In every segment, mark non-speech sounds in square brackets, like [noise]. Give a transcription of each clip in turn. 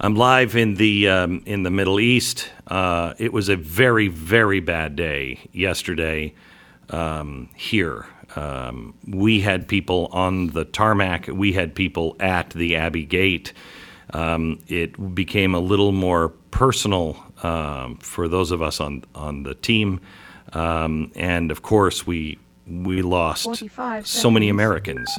I'm live in the um, in the Middle East. Uh, it was a very very bad day yesterday um, here. Um, we had people on the tarmac. We had people at the Abbey Gate. Um, it became a little more personal um, for those of us on on the team, um, and of course we we lost so many. Americans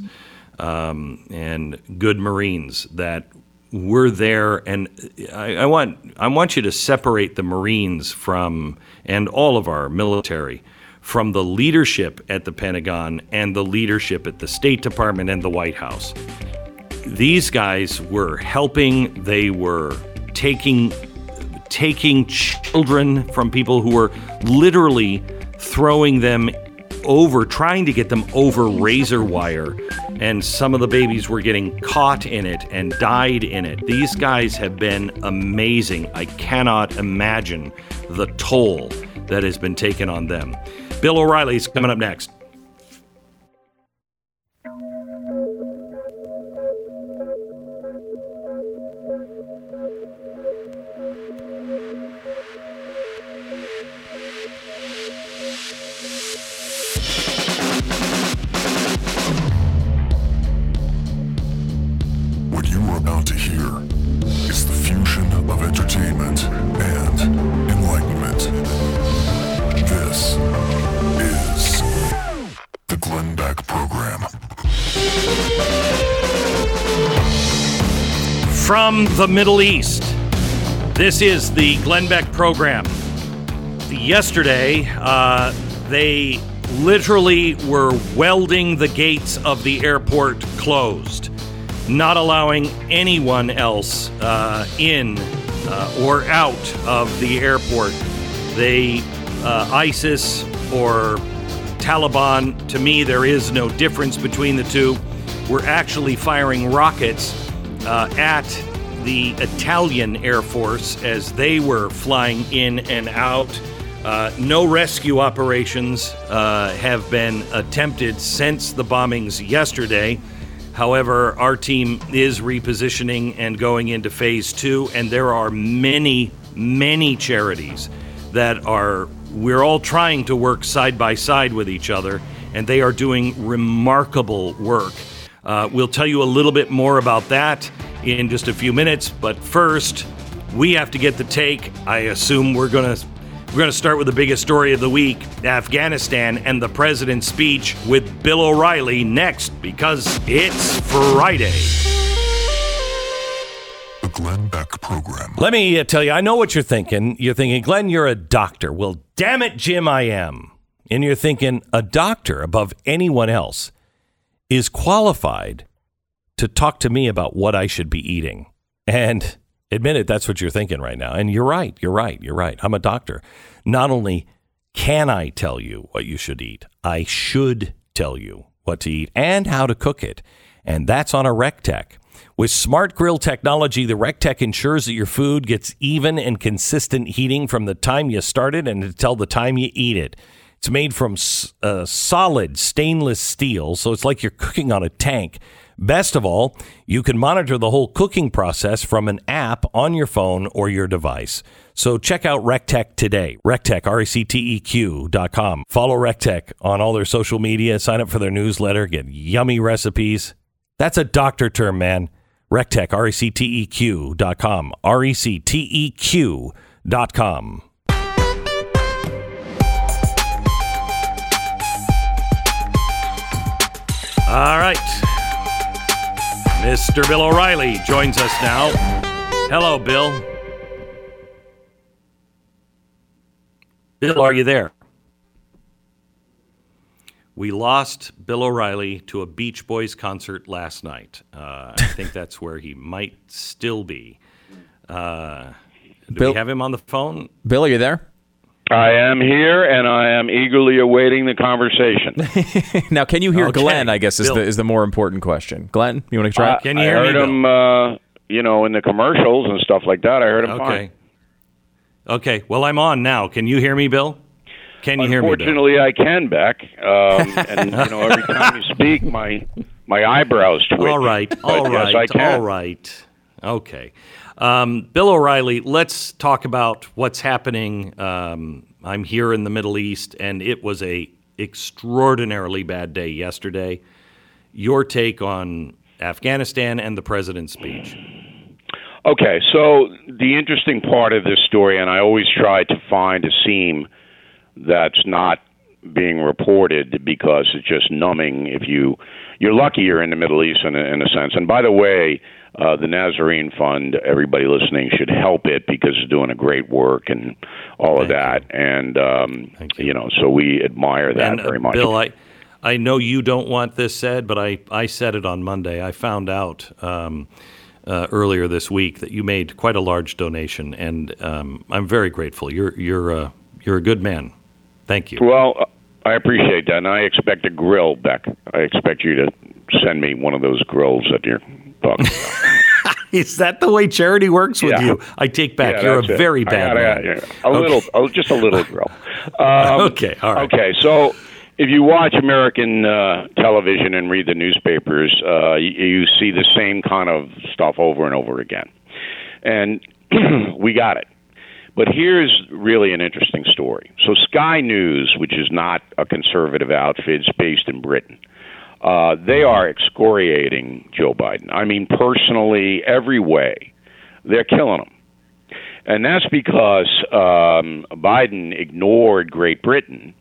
um, and good Marines that were there. And I, I want I want you to separate the Marines from and all of our military from the leadership at the Pentagon and the leadership at the State Department and the White House. These guys were helping. They were taking taking children from people who were literally throwing them over, trying to get them over razor wire. And some of the babies were getting caught in it and died in it. These guys have been amazing. I cannot imagine the toll that has been taken on them. Bill O'Reilly's coming up next. From the Middle East, this is the Glenn Beck program. Yesterday, uh, they literally were welding the gates of the airport closed, not allowing anyone else uh, in uh, or out of the airport. They, uh, ISIS or Taliban, to me, there is no difference between the two. Were actually firing rockets uh, at the Italian Air Force as they were flying in and out. Uh, no rescue operations uh, have been attempted since the bombings yesterday. However, our team is repositioning and going into phase two, and there are many, many charities that are, we're all trying to work side by side with each other, and they are doing remarkable work. Uh, we'll tell you a little bit more about that in just a few minutes, but first, we have to get the take. I assume we're gonna we're gonna start with the biggest story of the week: Afghanistan and the president's speech with Bill O'Reilly next, because it's Friday. The Glenn Beck Program. Let me uh, tell you, I know what you're thinking. You're thinking, Glenn, you're a doctor. Well, damn it, Jim, I am. And you're thinking, a doctor above anyone else is qualified to talk to me about what I should be eating. And admit it, that's what you're thinking right now. And you're right. You're right. You're right. I'm a doctor. Not only can I tell you what you should eat, I should tell you what to eat and how to cook it. And that's on a Recteq. With smart grill technology, the Recteq ensures that your food gets even and consistent heating from the time you start it and until the time you eat it. It's made from uh, solid stainless steel, so it's like you're cooking on a tank. Best of all, you can monitor the whole cooking process from an app on your phone or your device. So check out Recteq today. Recteq, R-E-C-T-E-Q dot com. Follow Recteq on all their social media. Sign up for their newsletter. Get yummy recipes. That's a doctor term, man. Recteq, R-E-C-T-E-Q dot com. R-E-C-T-E-Q dot com. All right. Mr. Bill O'Reilly joins us now. Hello, Bill. Bill, are you there? We lost Bill O'Reilly to a Beach Boys concert last night. Uh, I think [laughs] that's where he might still be. Uh, do Bill- we have him on the phone? Bill, are you there? I am here, and I am eagerly awaiting the conversation. [laughs] Now, can you hear Okay. Glenn? I guess is Bill. the is the more important question. Glenn, you want to try? Uh, Can you I hear me, heard Bill? him, uh, you know, in the commercials and stuff like that. I heard him Okay. fine. Okay. Well, I'm on now. Can you hear me, Bill? Can you hear me, Bill? Unfortunately, I can, Beck. Um, and you know, every time you speak, my my eyebrows twitch. All right. All right. Yes, I can. All right. Okay. Um, Bill O'Reilly, let's talk about what's happening. Um, I'm here in the Middle East, and it was a extraordinarily bad day yesterday. Your take on Afghanistan and the president's speech? Okay, so the interesting part of this story, and I always try to find a seam that's not being reported because it's just numbing if you you're lucky you're in the Middle East in a, in a sense. And by the way, uh, the Nazarene Fund, everybody listening should help it because it's doing a great work and all of that. You. And um, you. you. know, so we admire that and, uh, very much. Bill, I I know you don't want this said, but I I said it on Monday. I found out. Um, uh, earlier this week that you made quite a large donation, and um, I'm very grateful. You're you're uh, you're a good man. Thank you. Well, I appreciate that, and I expect a grill, Beck. I expect you to send me one of those grills that you're talking about. [laughs] Is that the way charity works with yeah. you? I take back. Yeah, You're a very bad man. Yeah, a okay. little, oh, just a little grill. Um, [laughs] okay, all right. Okay, so if you watch American uh, television and read the newspapers, uh, you, you see the same kind of stuff over and over again, and [clears throat] we got it. But here's really an interesting story. So, Sky News, which is not a conservative outfit, is based in Britain. Uh, they are excoriating Joe Biden. I mean, personally, every way. They're killing him. And that's because um, Biden ignored Great Britain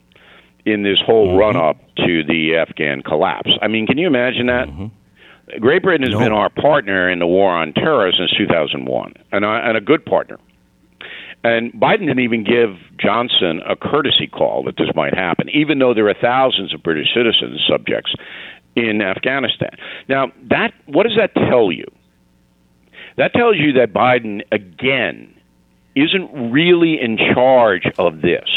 in this whole mm-hmm. run up to the Afghan collapse. I mean, can you imagine that? Mm-hmm. Great Britain has no. been our partner in the war on terror since 2001, and, and a good partner. And Biden didn't even give Johnson a courtesy call that this might happen, even though there are thousands of British citizens subjects in Afghanistan. Now, that what does that tell you? That tells you that Biden again isn't really in charge of this.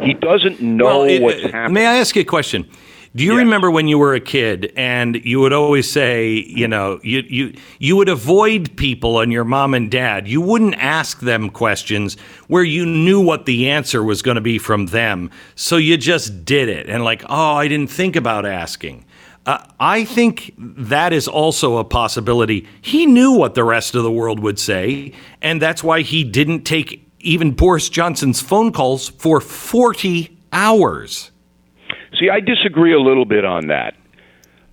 He doesn't know well, it, what's happening. May I ask you a question? Do you remember when you were a kid and you would always say, you know, you you you would avoid people and your mom and dad. You wouldn't ask them questions where you knew what the answer was going to be from them. So you just did it and like, "Oh, I didn't think about asking." Uh, I think that is also a possibility. He knew what the rest of the world would say, and that's why he didn't take even Boris Johnson's phone calls for 40 hours. See, I disagree a little bit on that.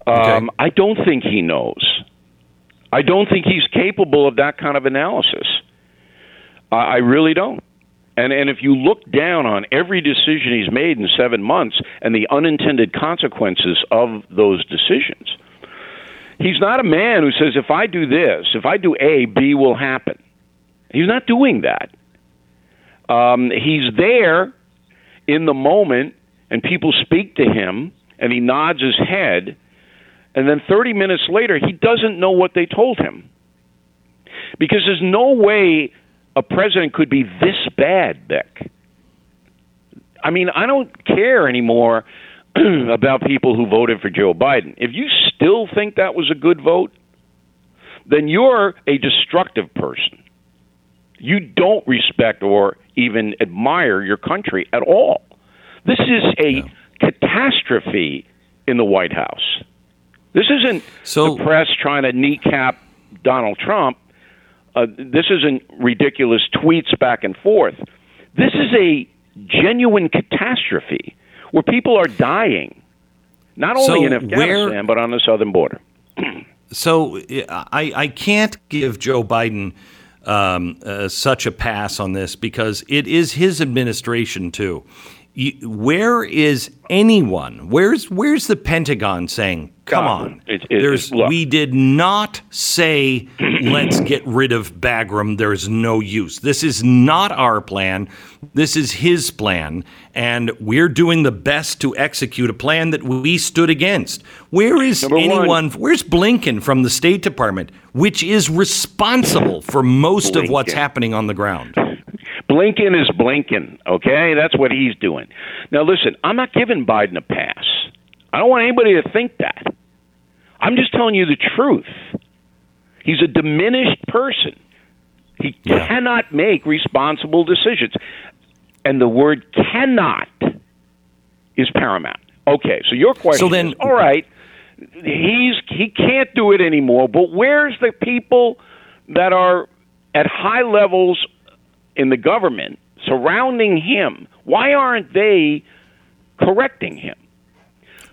Um, okay. I don't think he knows. I don't think he's capable of that kind of analysis. I, I really don't. And and if you look down on every decision he's made in seven months and the unintended consequences of those decisions, he's not a man who says if I do this, if I do A, B will happen. He's not doing that. Um, he's there in the moment and people speak to him and he nods his head. And then 30 minutes later he doesn't know what they told him. Because there's no way a president could be this bad beck. I mean i don't care anymore [clears throat] about people who voted for joe biden. If you still think that was a good vote then you're a destructive person. You don't respect or even admire your country at all this is a yeah. catastrophe in the White House. This isn't so, the press trying to kneecap Donald Trump. Uh, this isn't ridiculous tweets back and forth. This is a genuine catastrophe where people are dying, not only so in Afghanistan, where, but on the southern border. [clears throat] so I, I can't give Joe Biden um, uh, such a pass on this because it is his administration, too you, where is anyone? Where's where's the Pentagon saying, "Come on"? It, it, There's we did not say [clears throat] let's get rid of Bagram. There's no use. This is not our plan. This is his plan, and we're doing the best to execute a plan that we stood against. Where is Number anyone? One, where's Blinken from the State Department, which is responsible for most Blinken. of what's happening on the ground? Blinken is blinking, okay? That's what he's doing. Now, listen, I'm not giving Biden a pass. I don't want anybody to think that. I'm just telling you the truth. He's a diminished person. He yeah. cannot make responsible decisions. And the word cannot is paramount. Okay, so your question so then, is all right, he's he can't do it anymore, but where's the people that are at high levels in the government surrounding him. Why aren't they correcting him?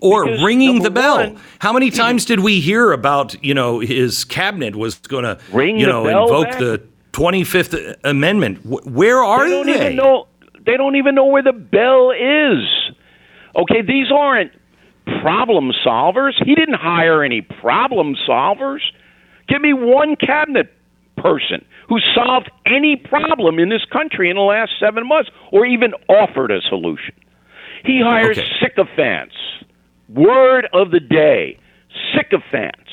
or Because, ringing the bell. one- How many times did we hear about you know his cabinet was going to you know invoke back? the Twenty Fifth Amendment? Where are they don't they? even know they don't even know where the bell is. Okay, these aren't problem solvers. He didn't hire any problem solvers. Give me one cabinet person who solved any problem in this country in the last 7 months or even offered a solution. He hires Okay. sycophants. Word of the day, sycophants.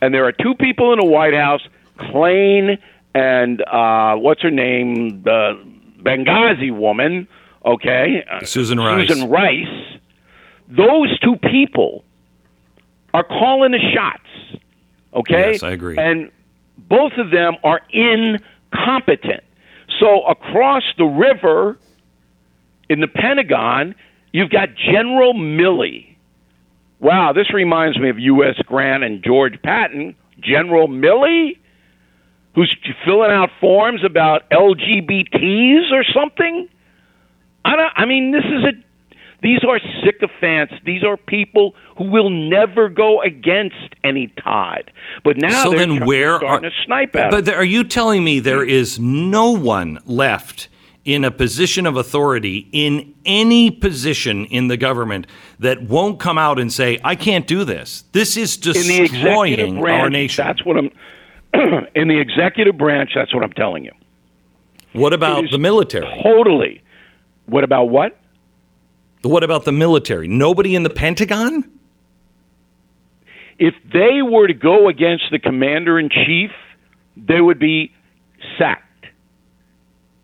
And there are two people in the White House, Klain and uh, what's her name, the Benghazi woman, okay? Susan Rice. Susan Rice. Those two people are calling the shots, okay? Yes, I agree. And both of them are incompetent. So across the river in the Pentagon, you've got General Milley. Wow, this reminds me of U.S. Grant and George Patton. General Milley, who's filling out forms about LGBTs or something. I don't. I mean, this is a. These are sycophants. These are people who will never go against any tide. But now so they're then, where are starting to snipe at But are you telling me there is no one left in a position of authority in any position in the government that won't come out and say, "I can't do this. This is in destroying branch, our nation." That's what I'm. [clears throat] in the executive branch, that's what I'm telling you. What about the military? Totally. What about what? What about the military? Nobody in the Pentagon? If they were to go against the commander in chief, they would be sacked.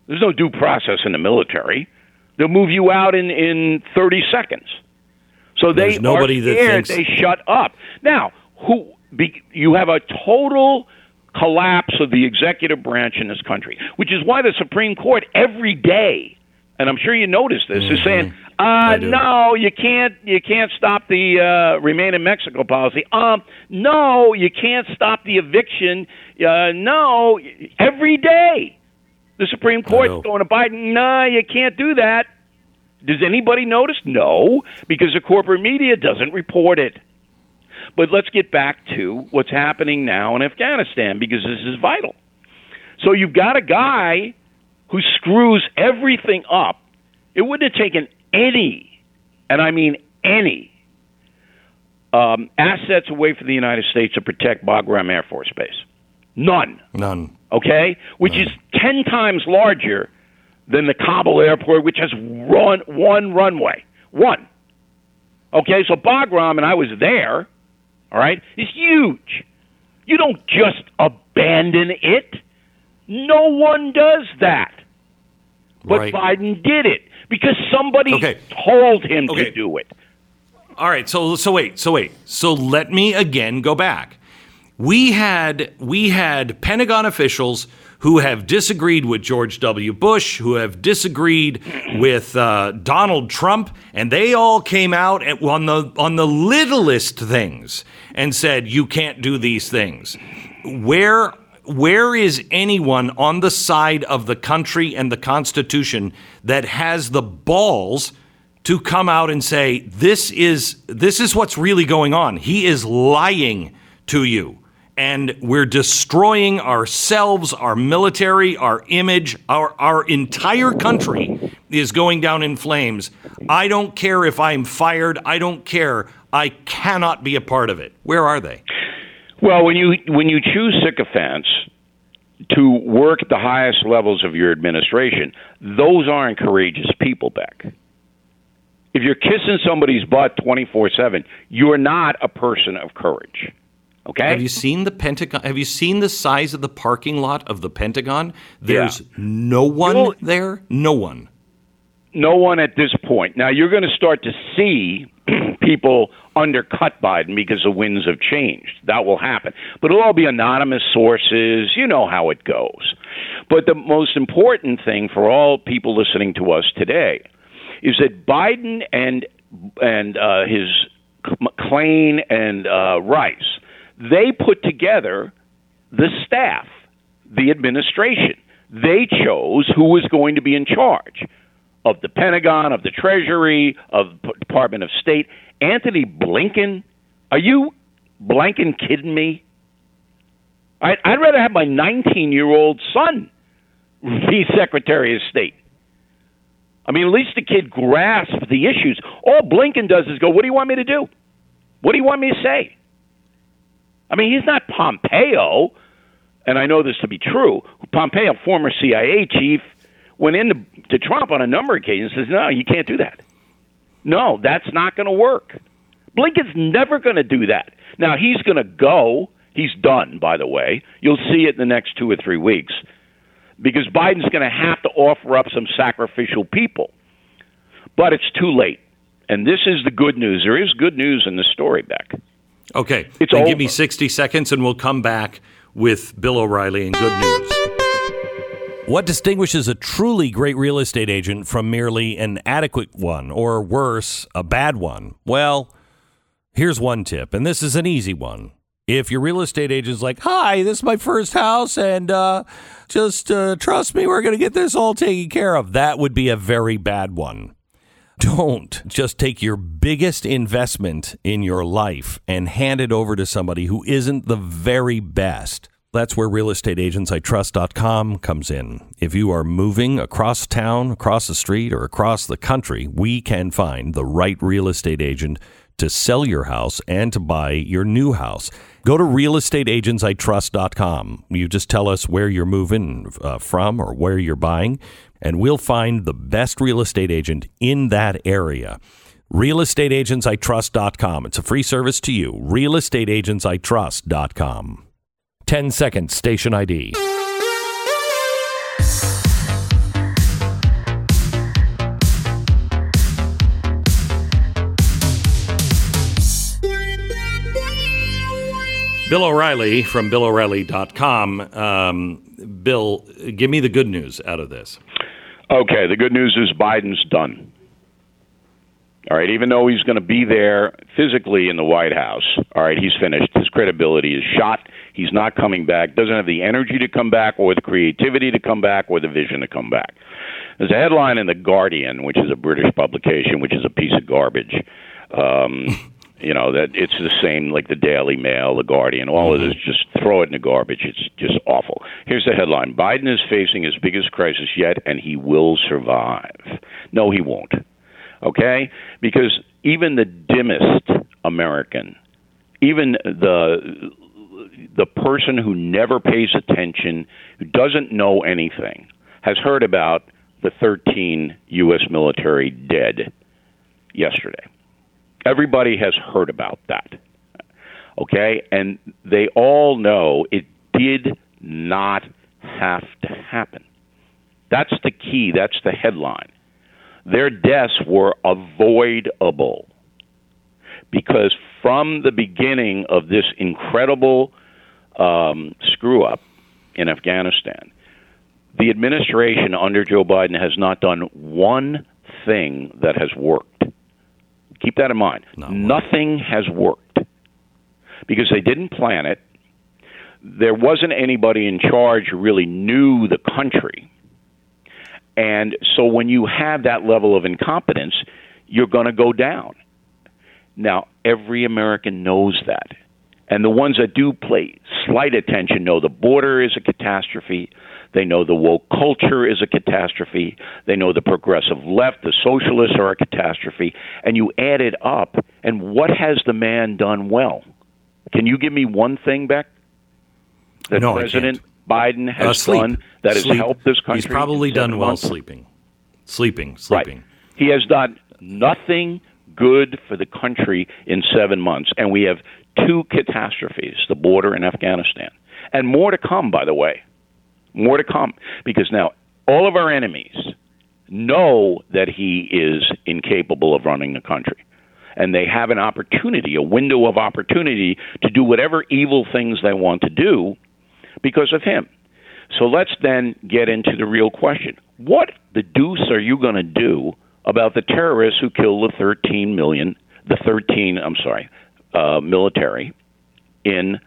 There's no due process in the military. They'll move you out in, in 30 seconds. So they There's nobody are that scared. thinks- They shut up. Now, who be, you have a total collapse of the executive branch in this country, which is why the Supreme Court every day, and I'm sure you notice this, is saying, uh, no, you can't, you can't stop the uh, remain in Mexico policy. Um, no, you can't stop the eviction. Uh, no, every day, the Supreme. Court's going to Biden. No, you can't do that. Does anybody notice? No, because the corporate media doesn't report it. But let's get back to what's happening now in Afghanistan because this is vital. So you've got a guy who screws everything up. It wouldn't have taken any, and I mean any, um, assets away from the United States to protect Bagram Air Force Base. None None. okay, which is 10 times larger than the Kabul airport, which has run one runway. One. Okay, so Bagram, and I was there, all right, is huge. You don't just abandon it. No one does that. But Right. Biden did it because somebody Okay. told him Okay. to do it. All right, so so wait, so wait. So let me again go back. We had we had Pentagon officials who have disagreed with George W. Bush, who have disagreed with uh, Donald Trump, and they all came out at, on the on the littlest things and said you can't do these things. Where where is anyone on the side of the country and the Constitution that has the balls? to come out and say this is this is what's really going on. He is lying to you. And we're destroying ourselves, our military, our image, our our entire country is going down in flames. I don't care if I'm fired. I don't care. I cannot be a part of it. Where are they? Well, when you when you choose sycophants to work at the highest levels of your administration, those aren't courageous people, Beck. If you're kissing somebody's butt 24/7, you're not a person of courage. Okay? Have you seen the Pentagon? Have you seen the size of the parking lot of the Pentagon? There's no one You'll- there. No one. No one at this point. Now you're going to start to see [clears throat] people undercut Biden because the winds have changed. That will happen. But it'll all be anonymous sources. You know how it goes. But the most important thing for all people listening to us today is that Biden and and uh, his McLean and uh, Rice they put together the staff, the administration. They chose who was going to be in charge of the Pentagon, of the Treasury, of the Department of State. Anthony Blinken? Are you blanking kidding me? I, I'd rather have my 19 year old son be Secretary of State. I mean, at least the kid grasps the issues. All Blinken does is go, What do you want me to do? What do you want me to say? I mean, he's not Pompeo, and I know this to be true. Pompeo, former CIA chief, went into to Trump on a number of occasions and says, No, you can't do that. No, that's not going to work. Blinken's never going to do that. Now, he's going to go. He's done, by the way. You'll see it in the next two or three weeks because Biden's going to have to offer up some sacrificial people. But it's too late. And this is the good news. There is good news in the story, Beck. Okay. It's then over. give me 60 seconds and we'll come back with Bill O'Reilly and good news. What distinguishes a truly great real estate agent from merely an adequate one, or worse, a bad one? Well, here's one tip, and this is an easy one. If your real estate agent's like, "Hi, this is my first house, and uh, just uh, trust me, we're going to get this all taken care of," that would be a very bad one. Don't just take your biggest investment in your life and hand it over to somebody who isn't the very best. That's where realestateagentsitrust.com comes in. If you are moving across town, across the street, or across the country, we can find the right real estate agent to sell your house and to buy your new house. Go to realestateagentsitrust.com. You just tell us where you're moving uh, from or where you're buying, and we'll find the best real estate agent in that area. Realestateagentsitrust.com. It's a free service to you. Realestateagentsitrust.com. 10 seconds, station ID. Bill O'Reilly from BillO'Reilly.com. Um, Bill, give me the good news out of this. Okay, the good news is Biden's done. All right, even though he's going to be there physically in the White House, all right, he's finished. His credibility is shot. He's not coming back. Doesn't have the energy to come back, or the creativity to come back, or the vision to come back. There's a headline in the Guardian, which is a British publication, which is a piece of garbage. Um, [laughs] you know that it's the same like the Daily Mail, the Guardian. All of this, just throw it in the garbage. It's just awful. Here's the headline: Biden is facing his biggest crisis yet, and he will survive. No, he won't okay? Because even the dimmest American, even the the person who never pays attention, who doesn't know anything, has heard about the 13 U.S. military dead yesterday. Everybody has heard about that. Okay? And they all know it did not have to happen. That's the key. That's the headline their deaths were avoidable because from the beginning of this incredible um, screw up in Afghanistan, the administration under Joe Biden has not done one thing that has worked. Keep that in mind. Nothing has worked because they didn't plan it. There wasn't anybody in charge who really knew the country and so when you have that level of incompetence, you're going to go down. Now, every American knows that. And the ones that do pay slight attention know the border is a catastrophe. They know the woke culture is a catastrophe. They know the progressive left, the socialists are a catastrophe. And you add it up, and what has the man done well? Can you give me one thing, Beck? That No, I President can't. Biden has Uh, done that has helped this country. He's probably done well months? sleeping. Sleeping, Right. sleeping. He has done nothing good for the country in seven months, and we have two catastrophes: the border and Afghanistan, and more to come. By the way, more to come because now all of our enemies know that he is incapable of running the country. And they have an opportunity, a window of opportunity to do whatever evil things they want to do because of him. So let's then get into the real question. What the deuce are you going to do about the terrorists who killed the 13 million, the 13, I'm sorry, uh, military in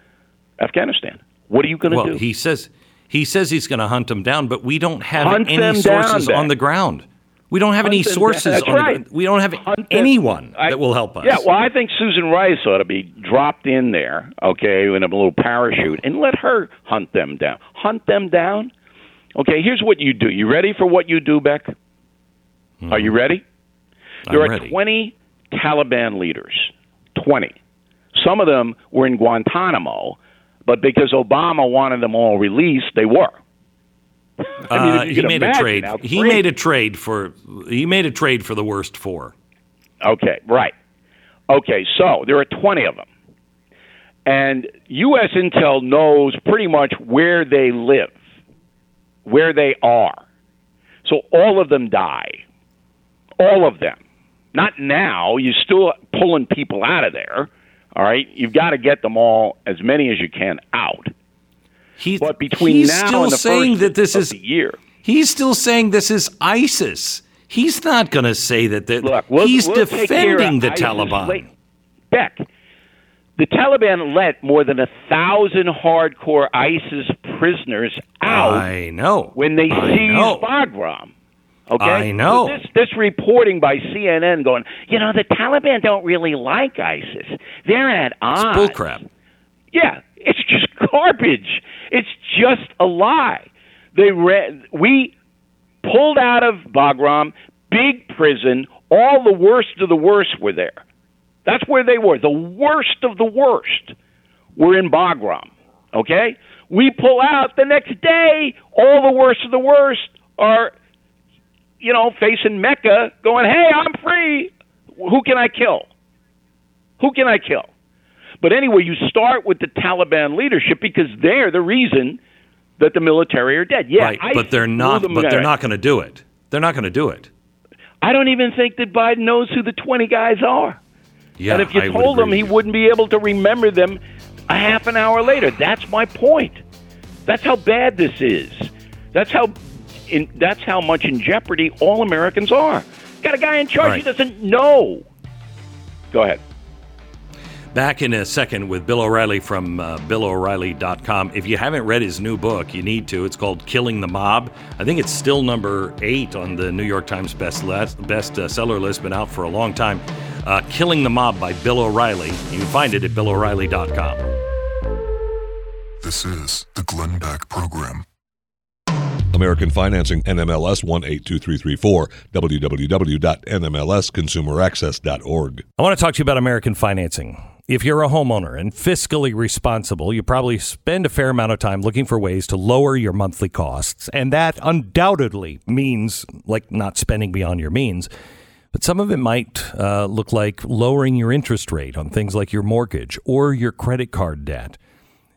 Afghanistan? What are you going to well, do? he says he says he's going to hunt them down, but we don't have Hunt any sources down, on the ground. We don't have any Hunt sources. That's on right. we don't have Hunt anyone I- that will help us. Yeah, well, I think Susan Rice ought to be dropped in there, okay, in a little parachute, and let her hunt them down. Hunt them down. Okay, here's what you do. You ready for what you do, Beck? Hmm. Are you ready? There I'm are ready. 20 Taliban leaders. 20. Some of them were in Guantanamo, but because Obama wanted them all released, they were. [laughs] I mean, Uh, he made a trade. He made a trade for he made a trade for the worst four. Okay, right. Okay, so there are 20 of them. And U.S. Intel knows pretty much where they live, where they are. So all of them die. All of them. Not now. You're still pulling people out of there. All right? You've got to get them all, as many as you can, out. He, But between he's now still and the saying first that this is the year. he's still saying this is ISIS. He's not going to say that. that Look, we'll, he's we'll take care of defending the ISIS Taliban. late- Beck, the Taliban let more than a thousand hardcore ISIS prisoners out I know. when they I seized know. Bagram. Okay, I know. So this, this reporting by CNN going, you know, the Taliban don't really like ISIS. They're at odds. Bullcrap. Yeah, it's just [laughs] garbage. It's just a lie. They re- we pulled out of Bagram, big prison. All the worst of the worst were there. That's where they were. The worst of the worst were in Bagram. Okay, we pull out the next day. All the worst of the worst are, you know, facing Mecca, going, "Hey, I'm free. Who can I kill? Who can I kill?" But anyway, you start with the Taliban leadership because they're the reason that the military are dead. Yeah, right, but they're not. But they're not going to do it. They're not going to do it. I don't even think that Biden knows who the 20 guys are. Yeah, and if you I told him, he wouldn't be able to remember them a half an hour later. That's my point. That's how bad this is. That's how in, that's how much in jeopardy all Americans are. Got a guy in charge Right. he doesn't know. Go ahead. Back in a second with Bill O'Reilly from uh, BillO'Reilly.com. If you haven't read his new book, you need to. It's called Killing the Mob. I think it's still number eight on the New York Times best list, best uh, seller list. Been out for a long time. Uh, Killing the Mob by Bill O'Reilly. You can find it at BillO'Reilly.com. This is the Glenn Beck Program. American Financing, NMLS 182334, www.nmlsconsumeraccess.org. I want to talk to you about American financing. If you're a homeowner and fiscally responsible, you probably spend a fair amount of time looking for ways to lower your monthly costs. And that undoubtedly means like not spending beyond your means. But some of it might uh, look like lowering your interest rate on things like your mortgage or your credit card debt.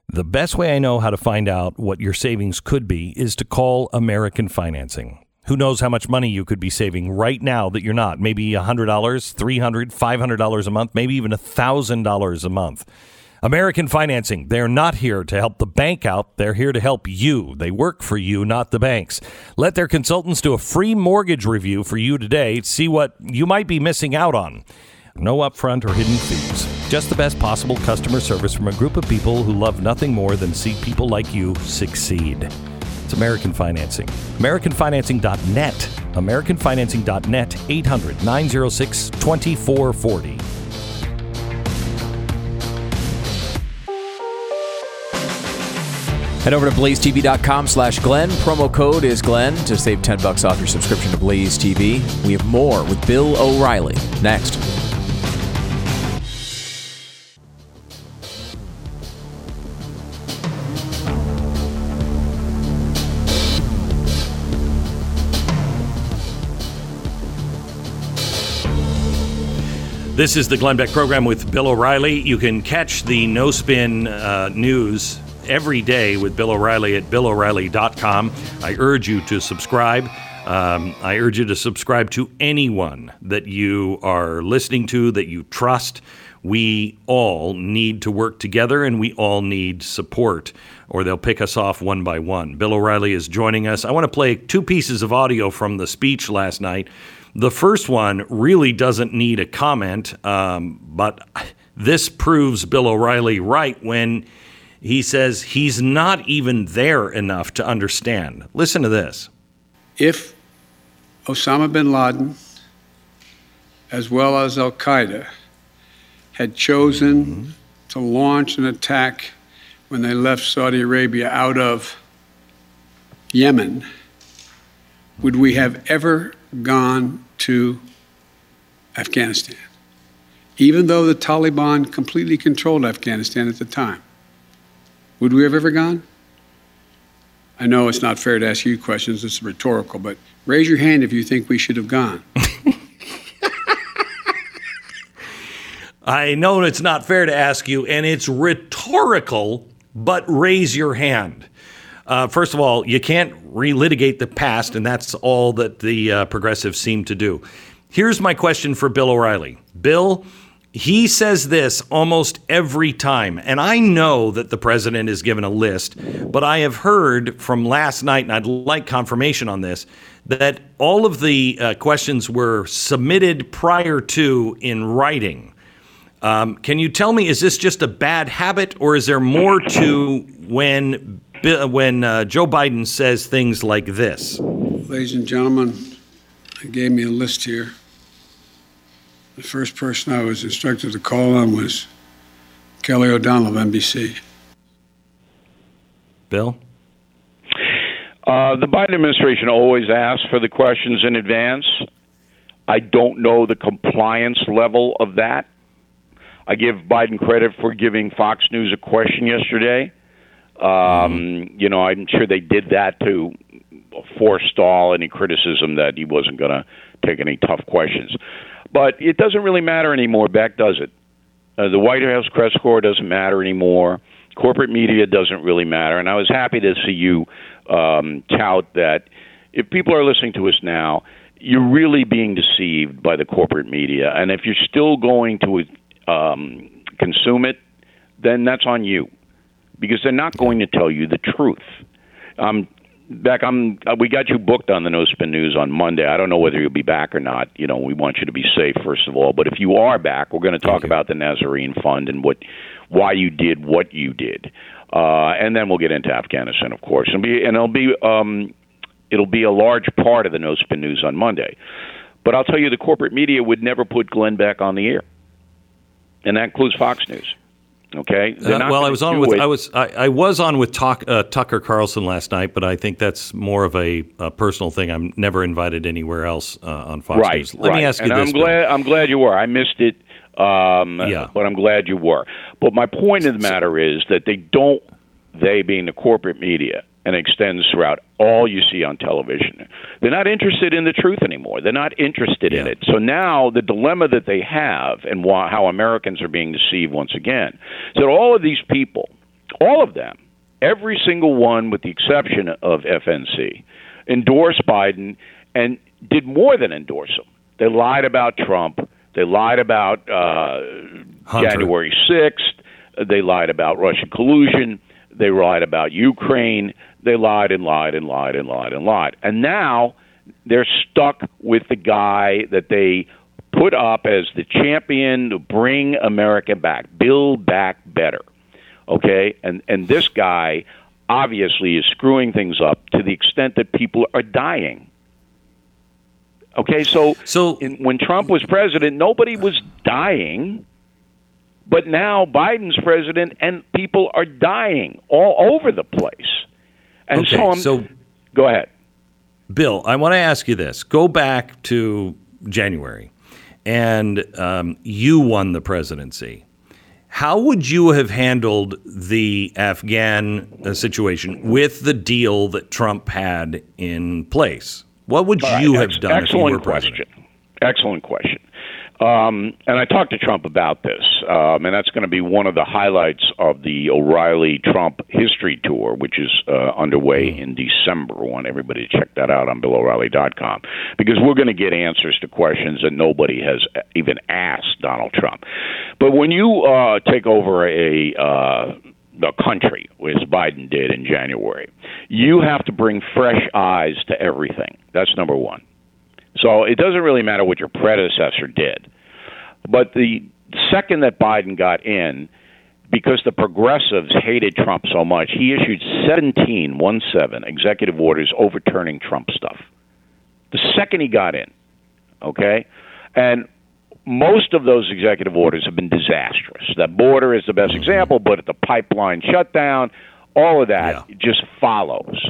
The best way I know how to find out what your savings could be is to call American Financing. Who knows how much money you could be saving right now that you're not? Maybe $100, $300, $500 a month, maybe even $1,000 a month. American Financing, they're not here to help the bank out. They're here to help you. They work for you, not the banks. Let their consultants do a free mortgage review for you today to see what you might be missing out on. No upfront or hidden fees. Just the best possible customer service from a group of people who love nothing more than see people like you succeed. It's American Financing. AmericanFinancing.net. AmericanFinancing.net. 800 906 2440. Head over to blazetv.com slash Glenn. Promo code is Glenn to save 10 bucks off your subscription to Blaze TV. We have more with Bill O'Reilly next. This is the Glenn Beck program with Bill O'Reilly. You can catch the No Spin uh, news every day with Bill O'Reilly at BillO'Reilly.com. I urge you to subscribe. Um, I urge you to subscribe to anyone that you are listening to, that you trust. We all need to work together and we all need support, or they'll pick us off one by one. Bill O'Reilly is joining us. I want to play two pieces of audio from the speech last night. The first one really doesn't need a comment, um, but this proves Bill O'Reilly right when He says he's not even there enough to understand. Listen to this. If Osama bin Laden, as well as Al Qaeda, had chosen mm-hmm. to launch an attack when they left Saudi Arabia out of Yemen, would we have ever gone to Afghanistan? Even though the Taliban completely controlled Afghanistan at the time, would we have ever gone? I know it's not fair to ask you questions, it's rhetorical, but raise your hand if you think we should have gone. [laughs] I know it's not fair to ask you, and it's rhetorical, but raise your hand. Uh, first of all, you can't relitigate the past, and that's all that the uh, progressives seem to do. Here's my question for Bill O'Reilly. Bill, he says this almost every time, and I know that the president is given a list, but I have heard from last night, and I'd like confirmation on this, that all of the uh, questions were submitted prior to in writing. Um, can you tell me, is this just a bad habit, or is there more to when when uh, Joe Biden says things like this? Ladies and gentlemen, he gave me a list here. The first person I was instructed to call on was Kelly O'Donnell of NBC. Bill? Uh, the Biden administration always asks for the questions in advance. I don't know the compliance level of that. I give Biden credit for giving Fox News a question yesterday. Um, mm-hmm. You know, I'm sure they did that to forestall any criticism that he wasn't going to take any tough questions. But it doesn't really matter anymore, Beck, does it? Uh, the White House press corps doesn't matter anymore. Corporate media doesn't really matter. And I was happy to see you um, tout that if people are listening to us now, you're really being deceived by the corporate media. And if you're still going to um, consume it, then that's on you because they're not going to tell you the truth. Um, Beck, I'm. Uh, we got you booked on the No Spin News on Monday. I don't know whether you'll be back or not. You know, we want you to be safe first of all. But if you are back, we're going to talk about the Nazarene Fund and what, why you did what you did, uh, and then we'll get into Afghanistan, of course. And be and it'll be um, it'll be a large part of the No Spin News on Monday. But I'll tell you, the corporate media would never put Glenn Beck on the air, and that includes Fox News. Okay. Uh, well, I was on with it. I was I, I was on with talk, uh, Tucker Carlson last night, but I think that's more of a, a personal thing. I'm never invited anywhere else uh, on Fox right, News. Let right. me ask you and this. I'm glad I'm glad you were. I missed it. Um, yeah. But I'm glad you were. But my point of the matter is that they don't. They being the corporate media and extends throughout all you see on television. They're not interested in the truth anymore. They're not interested yeah. in it. So now the dilemma that they have and why, how Americans are being deceived once again is that all of these people, all of them, every single one with the exception of FNC, endorsed Biden and did more than endorse him. They lied about Trump. They lied about uh, January 6th. They lied about Russian collusion. They lied about Ukraine. They lied and lied and lied and lied and lied. And now they're stuck with the guy that they put up as the champion to bring America back, build back better. Okay? And and this guy obviously is screwing things up to the extent that people are dying. Okay, so so in, when Trump was president, nobody was dying. But now Biden's president and people are dying all over the place. And okay, so, I'm, so go ahead. Bill, I want to ask you this. Go back to January, and um, you won the presidency. How would you have handled the Afghan uh, situation with the deal that Trump had in place? What would right, you have ex- done if you were president? Question. Excellent question. Um, and I talked to Trump about this, um, and that's going to be one of the highlights of the O'Reilly Trump history tour, which is uh, underway in December. I want everybody to check that out on BillO'Reilly.com because we're going to get answers to questions that nobody has even asked Donald Trump. But when you uh, take over a uh, the country, as Biden did in January, you have to bring fresh eyes to everything. That's number one. So it doesn't really matter what your predecessor did. But the second that Biden got in, because the progressives hated Trump so much, he issued 17, one seven, executive orders overturning Trump stuff. The second he got in, okay? And most of those executive orders have been disastrous. That border is the best mm-hmm. example, but the pipeline shutdown, all of that Yeah. just follows.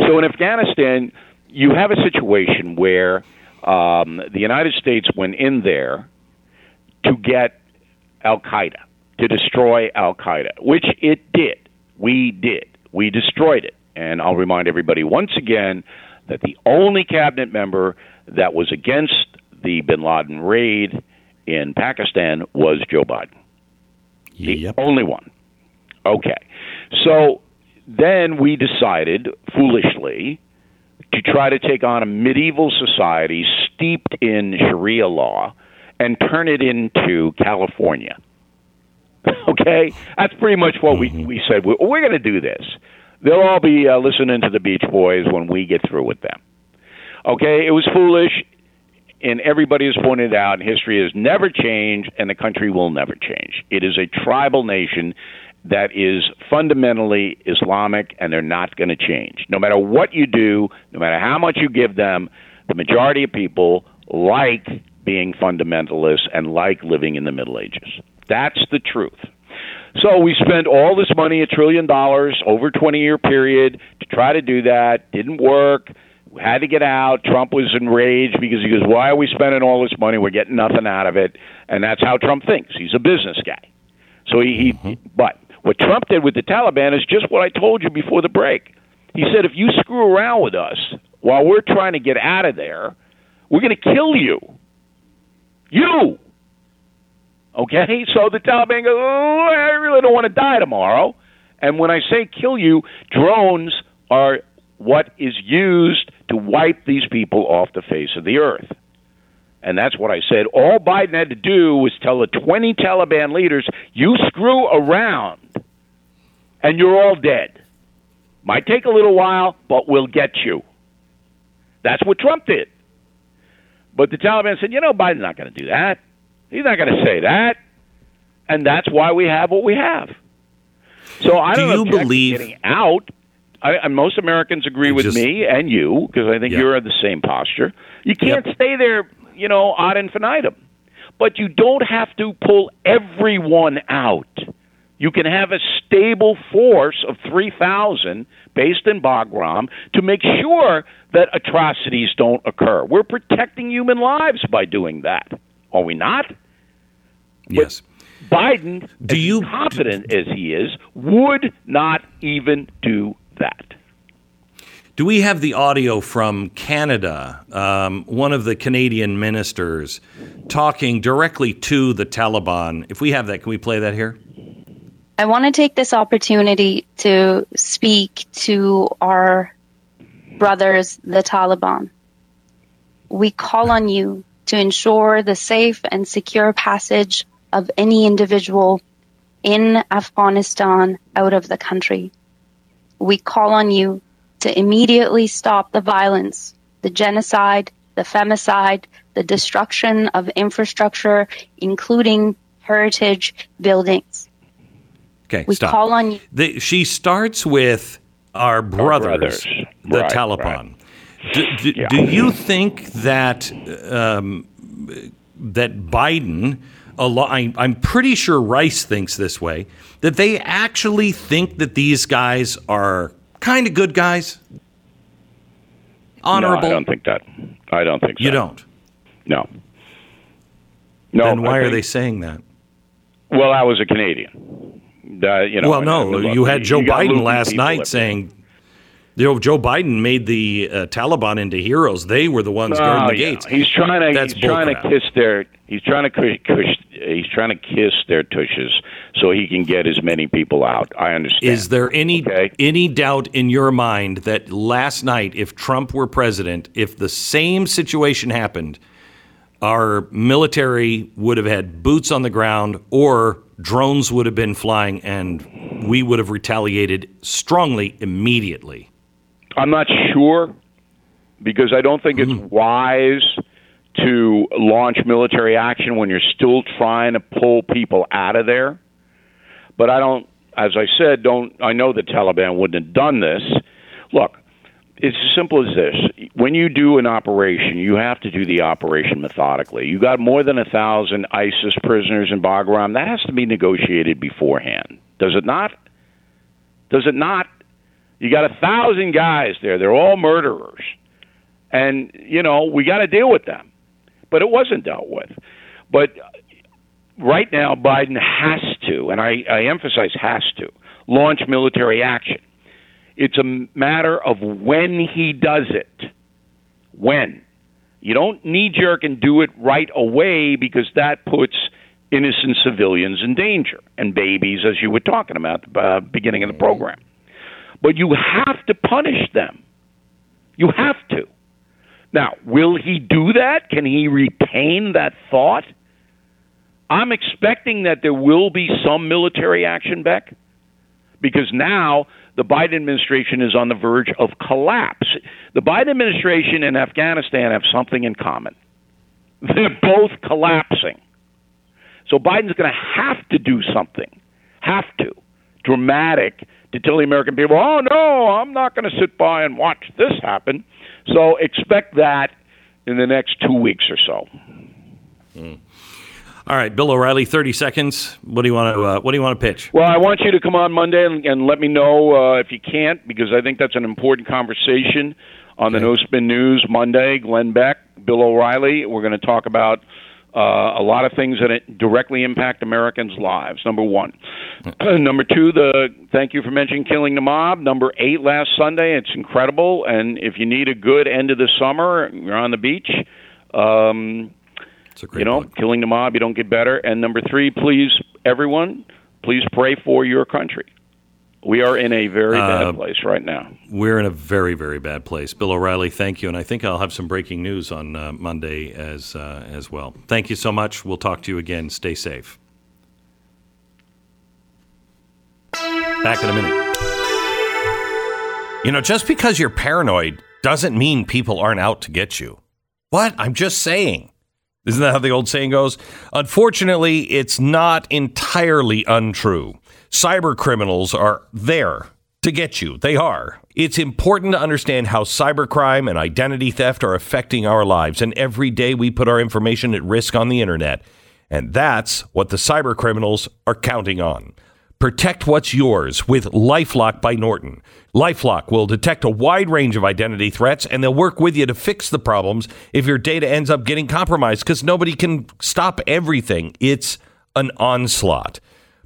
So in Afghanistan, you have a situation where um, the United States went in there to get Al Qaeda, to destroy Al Qaeda, which it did. We did. We destroyed it. And I'll remind everybody once again that the only cabinet member that was against the bin Laden raid in Pakistan was Joe Biden. The Yep. only one. Okay. So then we decided, foolishly, to try to take on a medieval society steeped in Sharia law and turn it into California. [laughs] Okay? That's pretty much what we, we said. We're, we're going to do this. They'll all be uh, listening to the Beach Boys when we get through with them. Okay? It was foolish, and everybody has pointed out history has never changed, and the country will never change. It is a tribal nation that is fundamentally Islamic, and they're not going to change. No matter what you do, no matter how much you give them, the majority of people like being fundamentalists and like living in the Middle Ages. That's the truth. So we spent all this money, a trillion dollars, over a 20 year period to try to do that. Didn't work. We had to get out. Trump was enraged because he goes, Why are we spending all this money? We're getting nothing out of it. And that's how Trump thinks. He's a business guy. So he, he mm-hmm. but what Trump did with the Taliban is just what I told you before the break. He said, if you screw around with us while we're trying to get out of there, we're going to kill you. You. Okay? So the Taliban goes, oh, I really don't want to die tomorrow. And when I say kill you, drones are what is used to wipe these people off the face of the earth. And that's what I said. All Biden had to do was tell the 20 Taliban leaders, you screw around and you're all dead. Might take a little while, but we'll get you. That's what Trump did. But the Taliban said, you know, Biden's not going to do that. He's not going to say that. And that's why we have what we have. So I don't don't you believe- getting out. I, and most Americans agree with Just- me and you because I think Yeah. you're in the same posture. You can't Yep. stay there, you know, ad infinitum. But you don't have to pull everyone out. You can have a stable force of 3,000 based in Bagram to make sure that atrocities don't occur. We're protecting human lives by doing that. Are we not? Yes. Biden, Do as you- confident as he is, would not even do that. Do we have the audio from Canada? Um, one of the Canadian ministers talking directly to the Taliban. If we have that, can we play that here? I want to take this opportunity to speak to our brothers, the Taliban. We call on you to ensure the safe and secure passage of any individual in Afghanistan out of the country. We call on you to immediately stop the violence, the genocide, the femicide, the destruction of infrastructure, including heritage buildings. Okay, We stop. call on you. The, she starts with our brothers, brothers. the Right, Taliban. Do, do, Yeah. do you think that um, that Biden, a I, I'm pretty sure Rice thinks this way, that they actually think that these guys are kind of good guys, honorable? No, I don't think that. I don't think so. you don't. No. No. then why I are they saying that? Well, I was a Canadian. Uh, you know, well, no, you had Joe got Biden last night saying, you know, Joe Biden made the uh, Taliban into heroes. They were the ones guarding Oh, the yeah. gates. He's trying to. That's he's trying to kiss their. He's trying to cush, He's trying to kiss their tushes so he can get as many people out. I understand. Is there any Okay. any doubt in your mind that last night, if Trump were president, if the same situation happened, our military would have had boots on the ground, or drones would have been flying, and we would have retaliated strongly immediately? I'm not sure because I don't think it's Mm-hmm. wise to launch military action when you're still trying to pull people out of there. But I don't, as I said, don't. I know the Taliban wouldn't have done this. Look, it's as simple as this. When you do an operation, you have to do the operation methodically. You got more than a thousand ISIS prisoners in Bagram. That has to be negotiated beforehand. Does it not? Does it not? You got a thousand guys there. They're all murderers. And, you know, we got to deal with them. But it wasn't dealt with. But right now, Biden has to, and I, I emphasize has to, launch military action. It's a matter of when he does it. When. You don't knee jerk and do it right away because that puts innocent civilians in danger and babies, as you were talking about at the uh, beginning of the program. But you have to punish them. You have to. Now, will he do that? Can he retain that thought? I'm expecting that there will be some military action, Beck, because now the Biden administration is on the verge of collapse. The Biden administration and Afghanistan have something in common. [laughs] They're both collapsing. So Biden's going to have to do something, have to, dramatic, to tell the American people, oh, no, I'm not going to sit by and watch this happen. So expect that in the next two weeks or so. Mm. All right, Bill O'Reilly, thirty seconds. What do you want to uh, What do you want to pitch? Well, I want you to come on Monday and, and let me know uh, if you can't, because I think that's an important conversation on okay. the No Spin News Monday. Glenn Beck, Bill O'Reilly. We're going to talk about uh, a lot of things that directly impact Americans' lives. Number one. [clears throat] Number two, the thank you for mentioning killing the mob. Number eight last Sunday. It's incredible, and if you need a good end of the summer, you're on the beach. Um, you know, book. killing the mob, you don't get better. And number three, please, everyone, please pray for your country. We are in a very bad uh, place right now. We're in a very, very bad place. Bill O'Reilly, thank you, and I think I'll have some breaking news on uh, Monday as uh, as well. Thank you so much. We'll talk to you again. Stay safe. Back in a minute. You know, just because you're paranoid doesn't mean people aren't out to get you. What? I'm just saying. Isn't that how the old saying goes? Unfortunately, it's not entirely untrue. Cyber criminals are there to get you. They are. It's important to understand how cybercrime and identity theft are affecting our lives, and every day we put our information at risk on the internet. And that's what the cyber criminals are counting on. Protect what's yours with Lifelock by Norton. Lifelock will detect a wide range of identity threats and they'll work with you to fix the problems if your data ends up getting compromised because nobody can stop everything. It's an onslaught.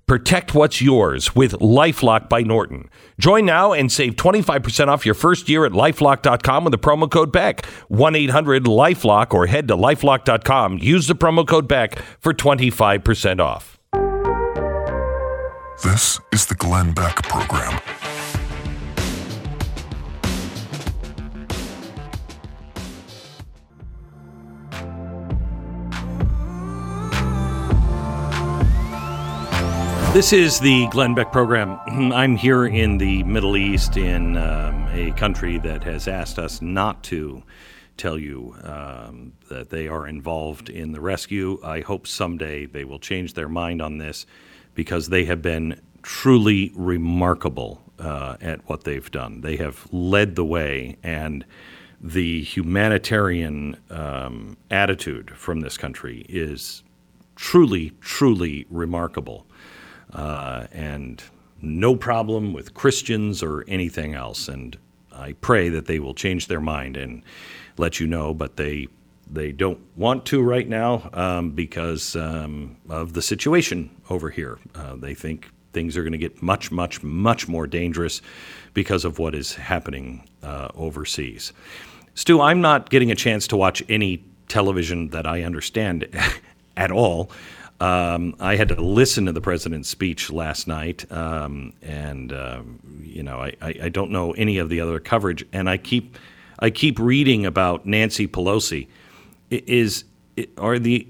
Protect what's yours with Lifelock by Norton. Join now and save 25% off your first year at lifelock.com with the promo code BECK. 1 800 Lifelock or head to lifelock.com. Use the promo code BECK for 25% off. This is the Glenn Beck Program. This is the Glenn Beck program. [clears throat] I'm here in the Middle East in um, a country that has asked us not to tell you um, that they are involved in the rescue. I hope someday they will change their mind on this because they have been truly remarkable uh, at what they've done. They have led the way, and the humanitarian um, attitude from this country is truly, truly remarkable. Uh, and no problem with Christians or anything else. And I pray that they will change their mind and let you know, but they they don't want to right now um, because um, of the situation over here. Uh, they think things are going to get much, much, much more dangerous because of what is happening uh, overseas. Stu, I'm not getting a chance to watch any television that I understand [laughs] at all. Um, I had to listen to the president's speech last night, um, and uh, you know I, I, I, don't know any of the other coverage, and I keep I keep reading about Nancy Pelosi is are the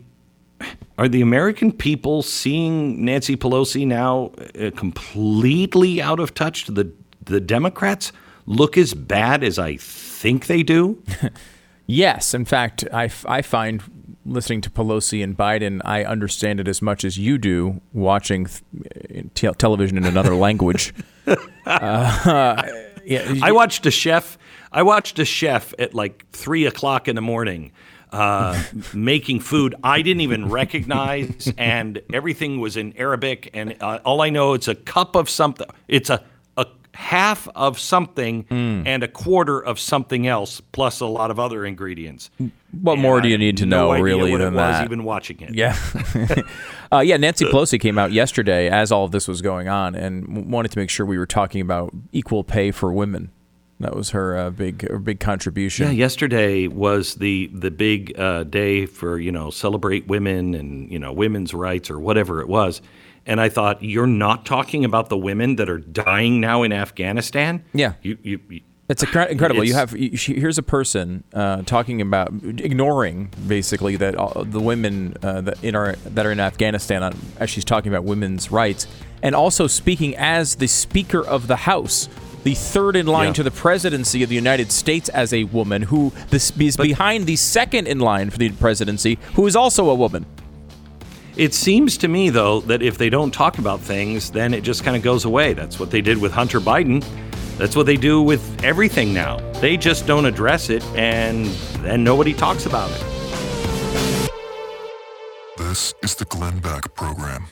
are the American people seeing Nancy Pelosi now uh, completely out of touch? Do the the Democrats look as bad as I think they do? [laughs] yes, in fact, I, I find listening to Pelosi and Biden, I understand it as much as you do watching th- te- television in another [laughs] language. [laughs] Uh, yeah, I watched a chef. I watched a chef at like three o'clock in the morning. Uh, making food I didn't even recognize, and everything was in Arabic. And uh, all I know it's a cup of something. It's a a half of something mm. and a quarter of something else, plus a lot of other ingredients. What and more do you need to no know, really, than that? Even watching it. Yeah, [laughs] uh, yeah. Nancy Pelosi came out yesterday as all of this was going on, and wanted to make sure we were talking about equal pay for women. That was her uh, big her big contribution. Yeah, yesterday was the the big uh, day for you know celebrate women and you know women's rights or whatever it was. And I thought, you're not talking about the women that are dying now in Afghanistan? Yeah. You, you, you it's incredible. It's, you have here's a person uh, talking about ignoring basically that all, the women uh, that in our that are in Afghanistan on, as she's talking about women's rights, and also speaking as the Speaker of the House, the third in line yeah. to the presidency of the United States as a woman, who this is but, behind the second in line for the presidency, who is also a woman. It seems to me, though, that if they don't talk about things, then it just kind of goes away. That's what they did with Hunter Biden. That's what they do with everything now. They just don't address it, and then nobody talks about it. This is the Glenn Beck Program.